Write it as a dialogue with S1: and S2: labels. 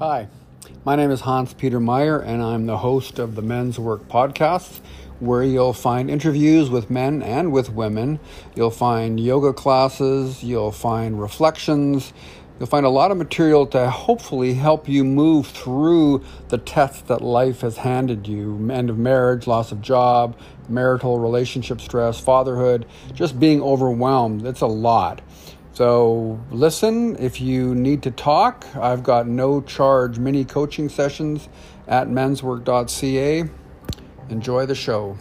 S1: Hi, my name is Hans Peter Meyer, and I'm the host of the Men's Work Podcast, where you'll find interviews with men and with women. You'll find yoga classes, you'll find reflections, you'll find a lot of material to hopefully help you move through the tests that life has handed you end of marriage, loss of job, marital relationship stress, fatherhood, just being overwhelmed. It's a lot. So listen, if you need to talk, I've got no charge mini coaching sessions at menswork.ca. Enjoy the show.